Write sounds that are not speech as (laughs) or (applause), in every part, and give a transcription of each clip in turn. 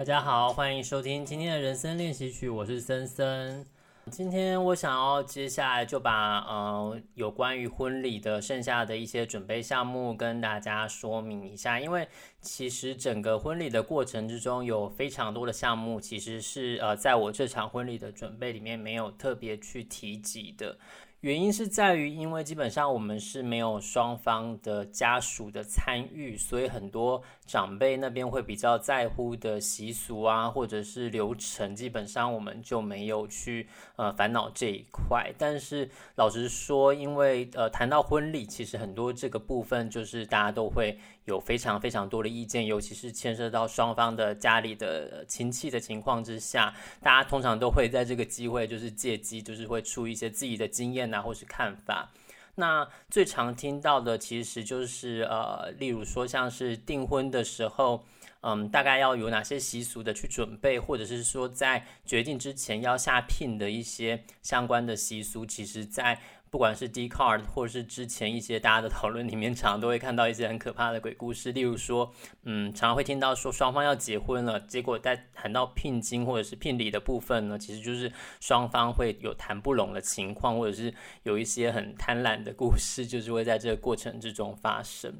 大家好，欢迎收听今天的人生练习曲，我是森森。今天我想要接下来就把呃有关于婚礼的剩下的一些准备项目跟大家说明一下，因为其实整个婚礼的过程之中有非常多的项目，其实是呃在我这场婚礼的准备里面没有特别去提及的。原因是在于，因为基本上我们是没有双方的家属的参与，所以很多长辈那边会比较在乎的习俗啊，或者是流程，基本上我们就没有去呃烦恼这一块。但是老实说，因为呃谈到婚礼，其实很多这个部分就是大家都会。有非常非常多的意见，尤其是牵涉到双方的家里的亲戚的情况之下，大家通常都会在这个机会，就是借机，就是会出一些自己的经验啊，或是看法。那最常听到的，其实就是呃，例如说像是订婚的时候，嗯，大概要有哪些习俗的去准备，或者是说在决定之前要下聘的一些相关的习俗，其实，在不管是 Dcard 或者是之前一些大家的讨论里面，常常都会看到一些很可怕的鬼故事。例如说，嗯，常常会听到说双方要结婚了，结果在谈到聘金或者是聘礼的部分呢，其实就是双方会有谈不拢的情况，或者是有一些很贪婪的故事，就是会在这个过程之中发生。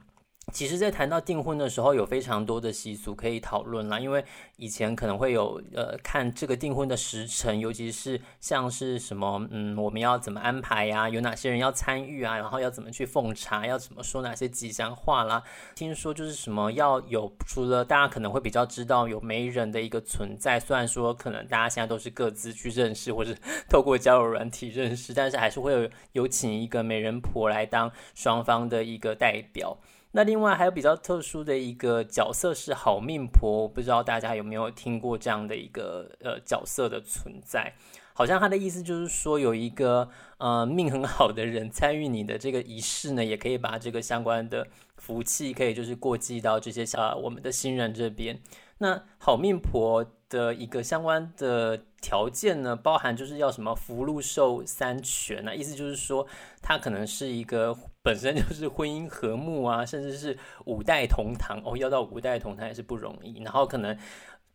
其实，在谈到订婚的时候，有非常多的习俗可以讨论啦。因为以前可能会有呃，看这个订婚的时辰，尤其是像是什么，嗯，我们要怎么安排呀？有哪些人要参与啊？然后要怎么去奉茶？要怎么说哪些吉祥话啦？听说就是什么要有，除了大家可能会比较知道有媒人的一个存在，虽然说可能大家现在都是各自去认识，或是 (laughs) 透过交友软体认识，但是还是会有有请一个媒人婆来当双方的一个代表。那另外还有比较特殊的一个角色是好命婆，我不知道大家有没有听过这样的一个呃角色的存在？好像他的意思就是说，有一个呃命很好的人参与你的这个仪式呢，也可以把这个相关的福气可以就是过继到这些呃我们的新人这边。那好命婆的一个相关的条件呢，包含就是要什么福禄寿三全啊，意思就是说他可能是一个。本身就是婚姻和睦啊，甚至是五代同堂哦，要到五代同堂也是不容易。然后可能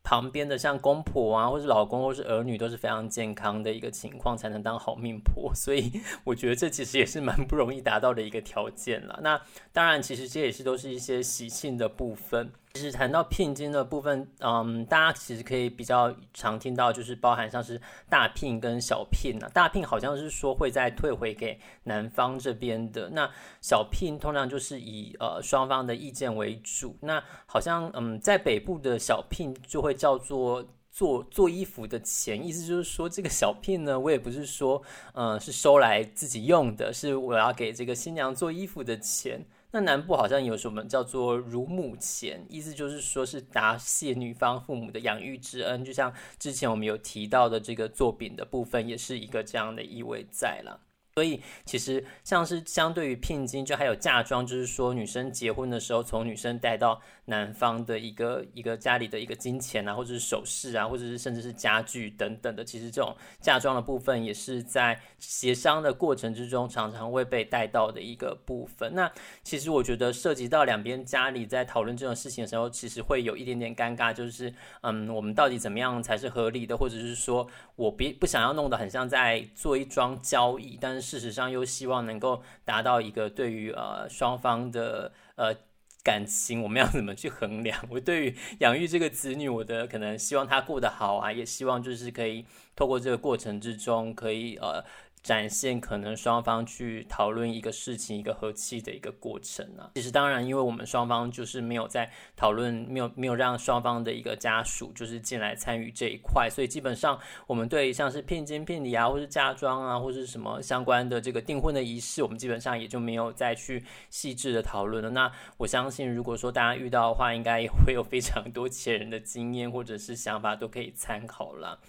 旁边的像公婆啊，或是老公，或是儿女都是非常健康的一个情况，才能当好命婆。所以我觉得这其实也是蛮不容易达到的一个条件了。那当然，其实这也是都是一些喜庆的部分。其实谈到聘金的部分，嗯，大家其实可以比较常听到，就是包含像是大聘跟小聘啊。大聘好像是说会再退回给男方这边的，那小聘通常就是以呃双方的意见为主。那好像嗯，在北部的小聘就会叫做做做衣服的钱，意思就是说这个小聘呢，我也不是说嗯是收来自己用的，是我要给这个新娘做衣服的钱。那南部好像有什么叫做乳母钱，意思就是说是答谢女方父母的养育之恩，就像之前我们有提到的这个作品的部分，也是一个这样的意味在了。所以其实像是相对于聘金，就还有嫁妆，就是说女生结婚的时候，从女生带到男方的一个一个家里的一个金钱啊，或者是首饰啊，或者是甚至是家具等等的。其实这种嫁妆的部分，也是在协商的过程之中，常常会被带到的一个部分。那其实我觉得涉及到两边家里在讨论这种事情的时候，其实会有一点点尴尬，就是嗯，我们到底怎么样才是合理的，或者是说我别不想要弄得很像在做一桩交易，但是。事实上，又希望能够达到一个对于呃双方的呃感情，我们要怎么去衡量？我对于养育这个子女，我的可能希望他过得好啊，也希望就是可以透过这个过程之中，可以呃。展现可能双方去讨论一个事情，一个和气的一个过程啊。其实当然，因为我们双方就是没有在讨论，没有没有让双方的一个家属就是进来参与这一块，所以基本上我们对像是聘金、聘礼啊，或是嫁妆啊，或是什么相关的这个订婚的仪式，我们基本上也就没有再去细致的讨论了。那我相信，如果说大家遇到的话，应该也会有非常多 (laughs) 前人的经验或者是想法都可以参考了。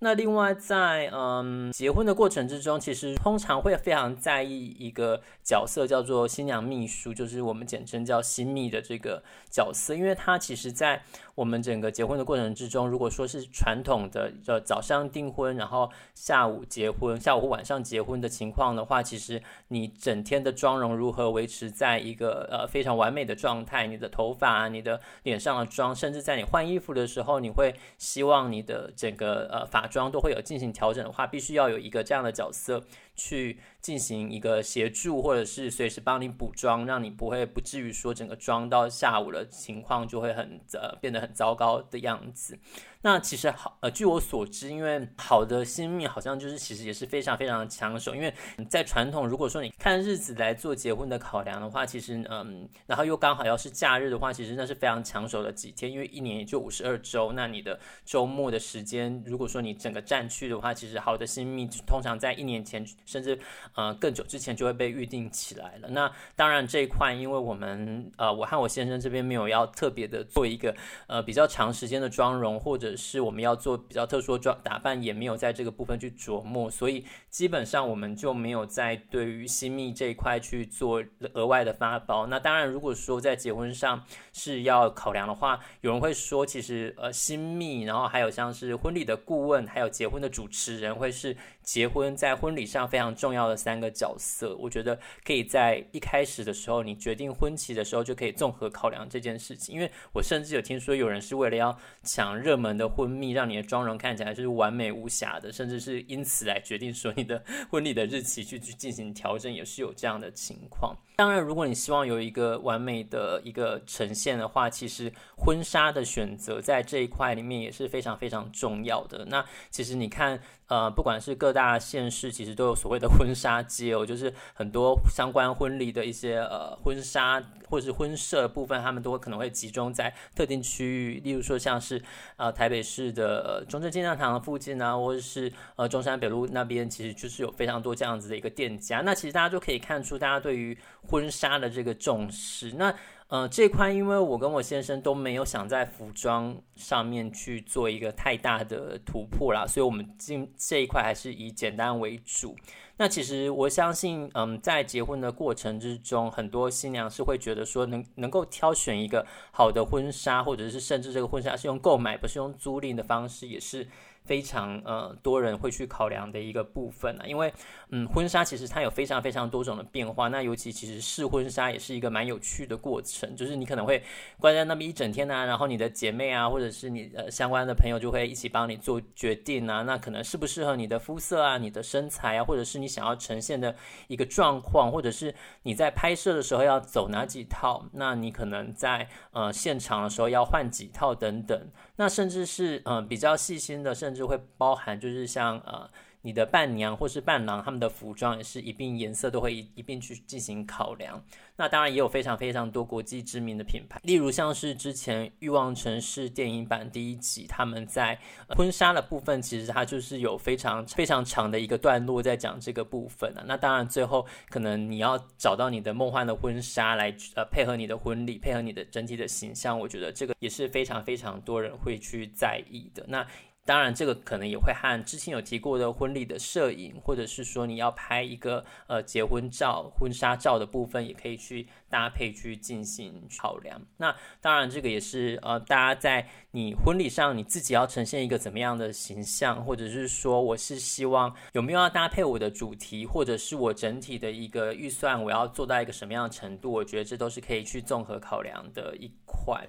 那另外在嗯结婚的过程之中，其实通常会非常在意一个角色，叫做新娘秘书，就是我们简称叫新秘的这个角色，因为他其实在我们整个结婚的过程之中，如果说是传统的呃早上订婚，然后下午结婚，下午或晚上结婚的情况的话，其实你整天的妆容如何维持在一个呃非常完美的状态，你的头发、你的脸上的妆，甚至在你换衣服的时候，你会希望你的整个呃发妆都会有进行调整的话，必须要有一个这样的角色。去进行一个协助，或者是随时帮你补妆，让你不会不至于说整个妆到下午的情况就会很呃变得很糟糕的样子。那其实好，呃，据我所知，因为好的新秘好像就是其实也是非常非常的抢手，因为在传统，如果说你看日子来做结婚的考量的话，其实嗯，然后又刚好要是假日的话，其实那是非常抢手的几天，因为一年也就五十二周，那你的周末的时间，如果说你整个占去的话，其实好的新秘通常在一年前甚至呃更久之前就会被预定起来了。那当然这一块，因为我们呃我和我先生这边没有要特别的做一个呃比较长时间的妆容或者。是我们要做比较特殊的装打扮，也没有在这个部分去琢磨，所以基本上我们就没有在对于新密这一块去做额外的发包。那当然，如果说在结婚上是要考量的话，有人会说，其实呃新密，然后还有像是婚礼的顾问，还有结婚的主持人，会是结婚在婚礼上非常重要的三个角色。我觉得可以在一开始的时候，你决定婚期的时候，就可以综合考量这件事情。因为我甚至有听说有人是为了要抢热门的。婚蜜让你的妆容看起来就是完美无瑕的，甚至是因此来决定说你的婚礼的日期去去进行调整，也是有这样的情况。当然，如果你希望有一个完美的一个呈现的话，其实婚纱的选择在这一块里面也是非常非常重要的。那其实你看。呃，不管是各大县市，其实都有所谓的婚纱街哦，就是很多相关婚礼的一些呃婚纱或者是婚摄部分，他们都可能会集中在特定区域，例如说像是呃台北市的中正纪念堂附近啊，或者是呃中山北路那边，其实就是有非常多这样子的一个店家。那其实大家就可以看出，大家对于婚纱的这个重视。那呃，这块因为我跟我先生都没有想在服装上面去做一个太大的突破啦，所以我们进这一块还是以简单为主。那其实我相信，嗯，在结婚的过程之中，很多新娘是会觉得说能，能够挑选一个好的婚纱，或者是甚至这个婚纱是用购买，不是用租赁的方式，也是。非常呃多人会去考量的一个部分啊，因为嗯婚纱其实它有非常非常多种的变化，那尤其其实试婚纱也是一个蛮有趣的过程，就是你可能会关在那么一整天啊，然后你的姐妹啊或者是你呃相关的朋友就会一起帮你做决定啊，那可能适不适合你的肤色啊、你的身材啊，或者是你想要呈现的一个状况，或者是你在拍摄的时候要走哪几套，那你可能在呃现场的时候要换几套等等。那甚至是呃比较细心的，甚至会包含就是像呃你的伴娘或是伴郎他们的服装也是一并颜色都会一一并去进行考量。那当然也有非常非常多国际知名的品牌，例如像是之前《欲望城市》电影版第一集，他们在婚纱的部分其实它就是有非常非常长的一个段落在讲这个部分啊。那当然最后可能你要找到你的梦幻的婚纱来呃配合你的婚礼，配合你的整体的形象，我觉得这个也是非常非常多人会去在意的。那当然，这个可能也会和之前有提过的婚礼的摄影，或者是说你要拍一个呃结婚照、婚纱照的部分，也可以去搭配去进行考量。那当然，这个也是呃大家在你婚礼上你自己要呈现一个怎么样的形象，或者是说我是希望有没有要搭配我的主题，或者是我整体的一个预算，我要做到一个什么样的程度，我觉得这都是可以去综合考量的一块。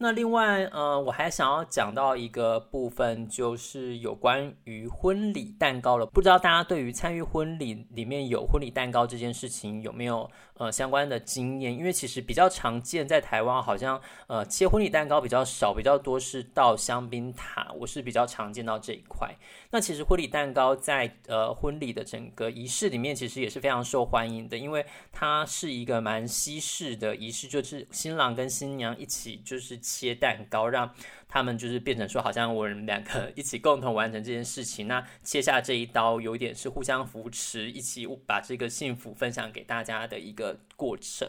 那另外，呃，我还想要讲到一个部分，就是有关于婚礼蛋糕了。不知道大家对于参与婚礼里面有婚礼蛋糕这件事情有没有呃相关的经验？因为其实比较常见，在台湾好像呃切婚礼蛋糕比较少，比较多是到香槟塔，我是比较常见到这一块。那其实婚礼蛋糕在呃婚礼的整个仪式里面，其实也是非常受欢迎的，因为它是一个蛮西式的仪式，就是新郎跟新娘一起就是。切蛋糕，让他们就是变成说，好像我们两个一起共同完成这件事情。那切下这一刀，有点是互相扶持，一起把这个幸福分享给大家的一个过程。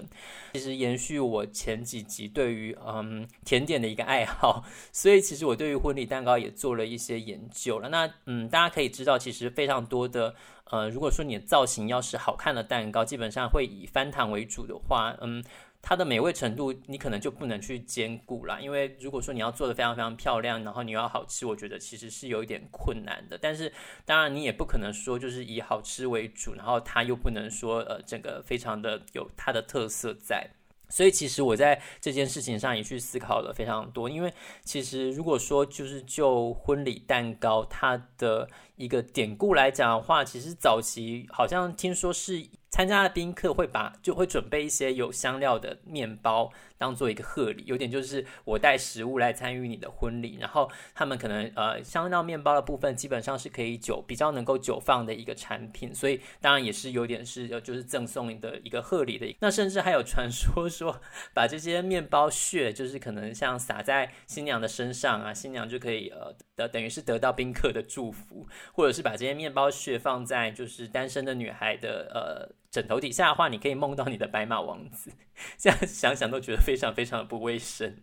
其实延续我前几集对于嗯甜点的一个爱好，所以其实我对于婚礼蛋糕也做了一些研究了。那嗯，大家可以知道，其实非常多的。呃，如果说你的造型要是好看的蛋糕，基本上会以翻糖为主的话，嗯，它的美味程度你可能就不能去兼顾啦。因为如果说你要做的非常非常漂亮，然后你要好吃，我觉得其实是有一点困难的。但是当然你也不可能说就是以好吃为主，然后它又不能说呃整个非常的有它的特色在。所以其实我在这件事情上也去思考了非常多，因为其实如果说就是就婚礼蛋糕它的一个典故来讲的话，其实早期好像听说是。参加的宾客会把就会准备一些有香料的面包当做一个贺礼，有点就是我带食物来参与你的婚礼，然后他们可能呃香料面包的部分基本上是可以久比较能够久放的一个产品，所以当然也是有点是就是赠送你的一个贺礼的。那甚至还有传说说把这些面包屑就是可能像撒在新娘的身上啊，新娘就可以呃得等于是得到宾客的祝福，或者是把这些面包屑放在就是单身的女孩的呃。枕头底下的话，你可以梦到你的白马王子。(laughs) 这样想想都觉得非常非常的不卫生。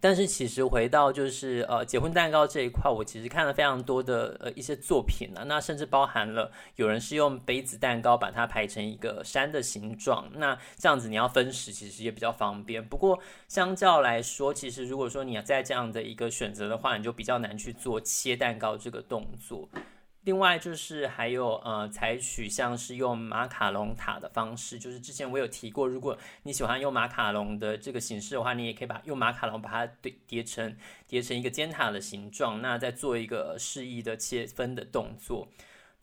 但是其实回到就是呃结婚蛋糕这一块，我其实看了非常多的呃一些作品啊，那甚至包含了有人是用杯子蛋糕把它排成一个山的形状，那这样子你要分食其实也比较方便。不过相较来说，其实如果说你要在这样的一个选择的话，你就比较难去做切蛋糕这个动作。另外就是还有呃，采取像是用马卡龙塔的方式，就是之前我有提过，如果你喜欢用马卡龙的这个形式的话，你也可以把用马卡龙把它叠叠成叠成一个尖塔的形状，那再做一个示意的切分的动作。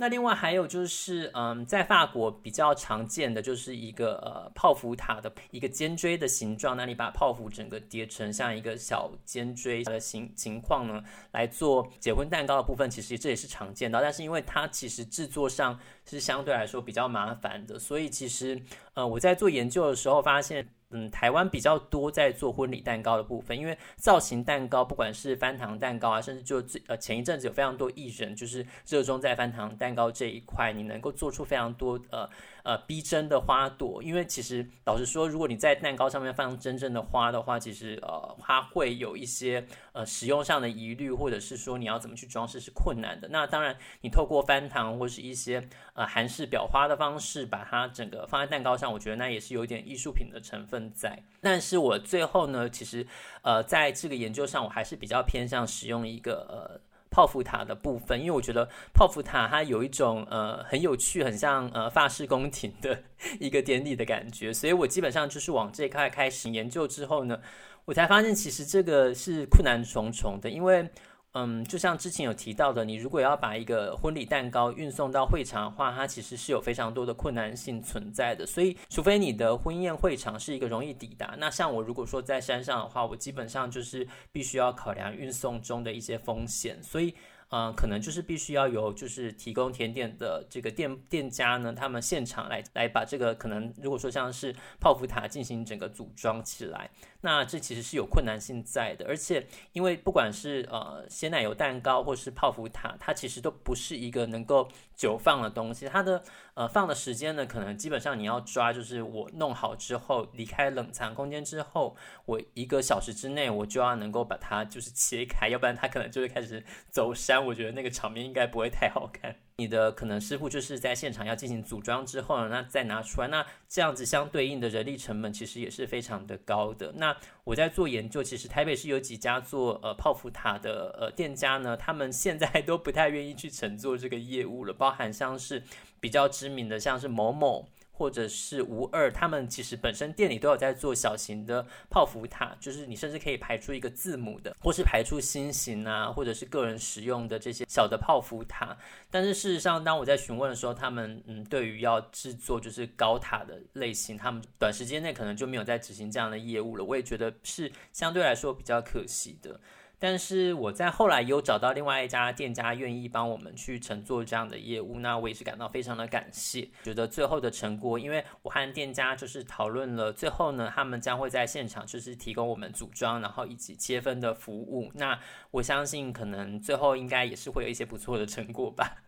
那另外还有就是，嗯，在法国比较常见的就是一个呃泡芙塔的一个尖锥的形状。那你把泡芙整个叠成像一个小尖锥的形情况呢，来做结婚蛋糕的部分，其实这也是常见的。但是因为它其实制作上是相对来说比较麻烦的，所以其实呃我在做研究的时候发现。嗯，台湾比较多在做婚礼蛋糕的部分，因为造型蛋糕，不管是翻糖蛋糕啊，甚至就最呃前一阵子有非常多艺人就是热衷在翻糖蛋糕这一块，你能够做出非常多呃。呃，逼真的花朵，因为其实老实说，如果你在蛋糕上面放真正的花的话，其实呃，它会有一些呃使用上的疑虑，或者是说你要怎么去装饰是困难的。那当然，你透过翻糖或是一些呃韩式裱花的方式，把它整个放在蛋糕上，我觉得那也是有一点艺术品的成分在。但是我最后呢，其实呃，在这个研究上，我还是比较偏向使用一个呃。泡芙塔的部分，因为我觉得泡芙塔它有一种呃很有趣，很像呃法式宫廷的一个典礼的感觉，所以我基本上就是往这块开始研究之后呢，我才发现其实这个是困难重重的，因为。嗯，就像之前有提到的，你如果要把一个婚礼蛋糕运送到会场的话，它其实是有非常多的困难性存在的。所以，除非你的婚宴会场是一个容易抵达，那像我如果说在山上的话，我基本上就是必须要考量运送中的一些风险。所以。嗯、呃，可能就是必须要有就是提供甜点的这个店店家呢，他们现场来来把这个可能如果说像是泡芙塔进行整个组装起来，那这其实是有困难性在的。而且因为不管是呃鲜奶油蛋糕或是泡芙塔，它其实都不是一个能够久放的东西，它的呃放的时间呢，可能基本上你要抓，就是我弄好之后离开冷藏空间之后，我一个小时之内我就要能够把它就是切开，要不然它可能就会开始走山。我觉得那个场面应该不会太好看。(laughs) 你的可能师傅就是在现场要进行组装之后呢，那再拿出来，那这样子相对应的人力成本其实也是非常的高的。那我在做研究，其实台北市有几家做呃泡芙塔的呃店家呢，他们现在都不太愿意去承做这个业务了，包含像是比较知名的，像是某某。或者是无二，他们其实本身店里都有在做小型的泡芙塔，就是你甚至可以排出一个字母的，或是排出心形啊，或者是个人使用的这些小的泡芙塔。但是事实上，当我在询问的时候，他们嗯，对于要制作就是高塔的类型，他们短时间内可能就没有在执行这样的业务了。我也觉得是相对来说比较可惜的。但是我在后来又找到另外一家店家愿意帮我们去乘坐这样的业务，那我也是感到非常的感谢。觉得最后的成果，因为我和店家就是讨论了，最后呢，他们将会在现场就是提供我们组装，然后以及切分的服务。那我相信可能最后应该也是会有一些不错的成果吧。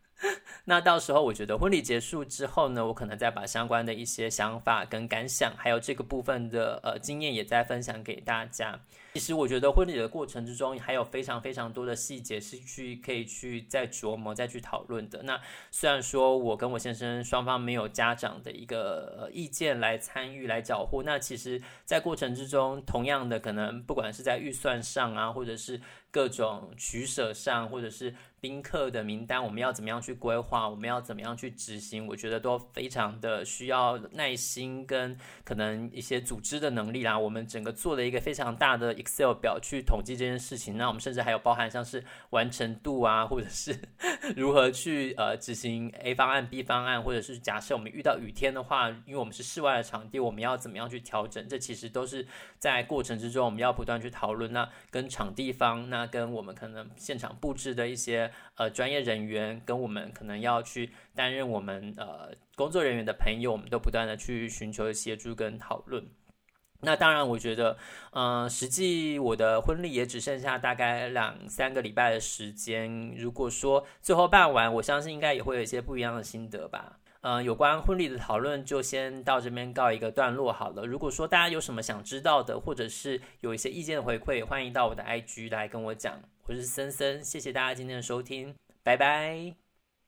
那到时候，我觉得婚礼结束之后呢，我可能再把相关的一些想法跟感想，还有这个部分的呃经验，也再分享给大家。其实我觉得婚礼的过程之中，还有非常非常多的细节是去可以去再琢磨、再去讨论的。那虽然说我跟我先生双方没有家长的一个意见来参与来交互，那其实，在过程之中，同样的可能不管是在预算上啊，或者是各种取舍上，或者是宾客的名单，我们要怎么样去规划，我们要怎么样去执行，我觉得都非常的需要耐心跟可能一些组织的能力啦。我们整个做了一个非常大的 Excel 表去统计这件事情，那我们甚至还有包含像是完成度啊，或者是 (laughs) 如何去呃执行 A 方案、B 方案，或者是假设我们遇到雨天的话，因为我们是室外的场地，我们要怎么样去调整？这其实都是在过程之中我们要不断去讨论。那跟场地方，那跟我们可能现场布置的一些呃专业人员，跟我们可能要去担任我们呃工作人员的朋友，我们都不断的去寻求协助跟讨论。那当然，我觉得，嗯、实际我的婚礼也只剩下大概两三个礼拜的时间。如果说最后办完，我相信应该也会有一些不一样的心得吧。嗯、有关婚礼的讨论就先到这边告一个段落好了。如果说大家有什么想知道的，或者是有一些意见的回馈，欢迎到我的 IG 来跟我讲。我是森森，谢谢大家今天的收听，拜拜。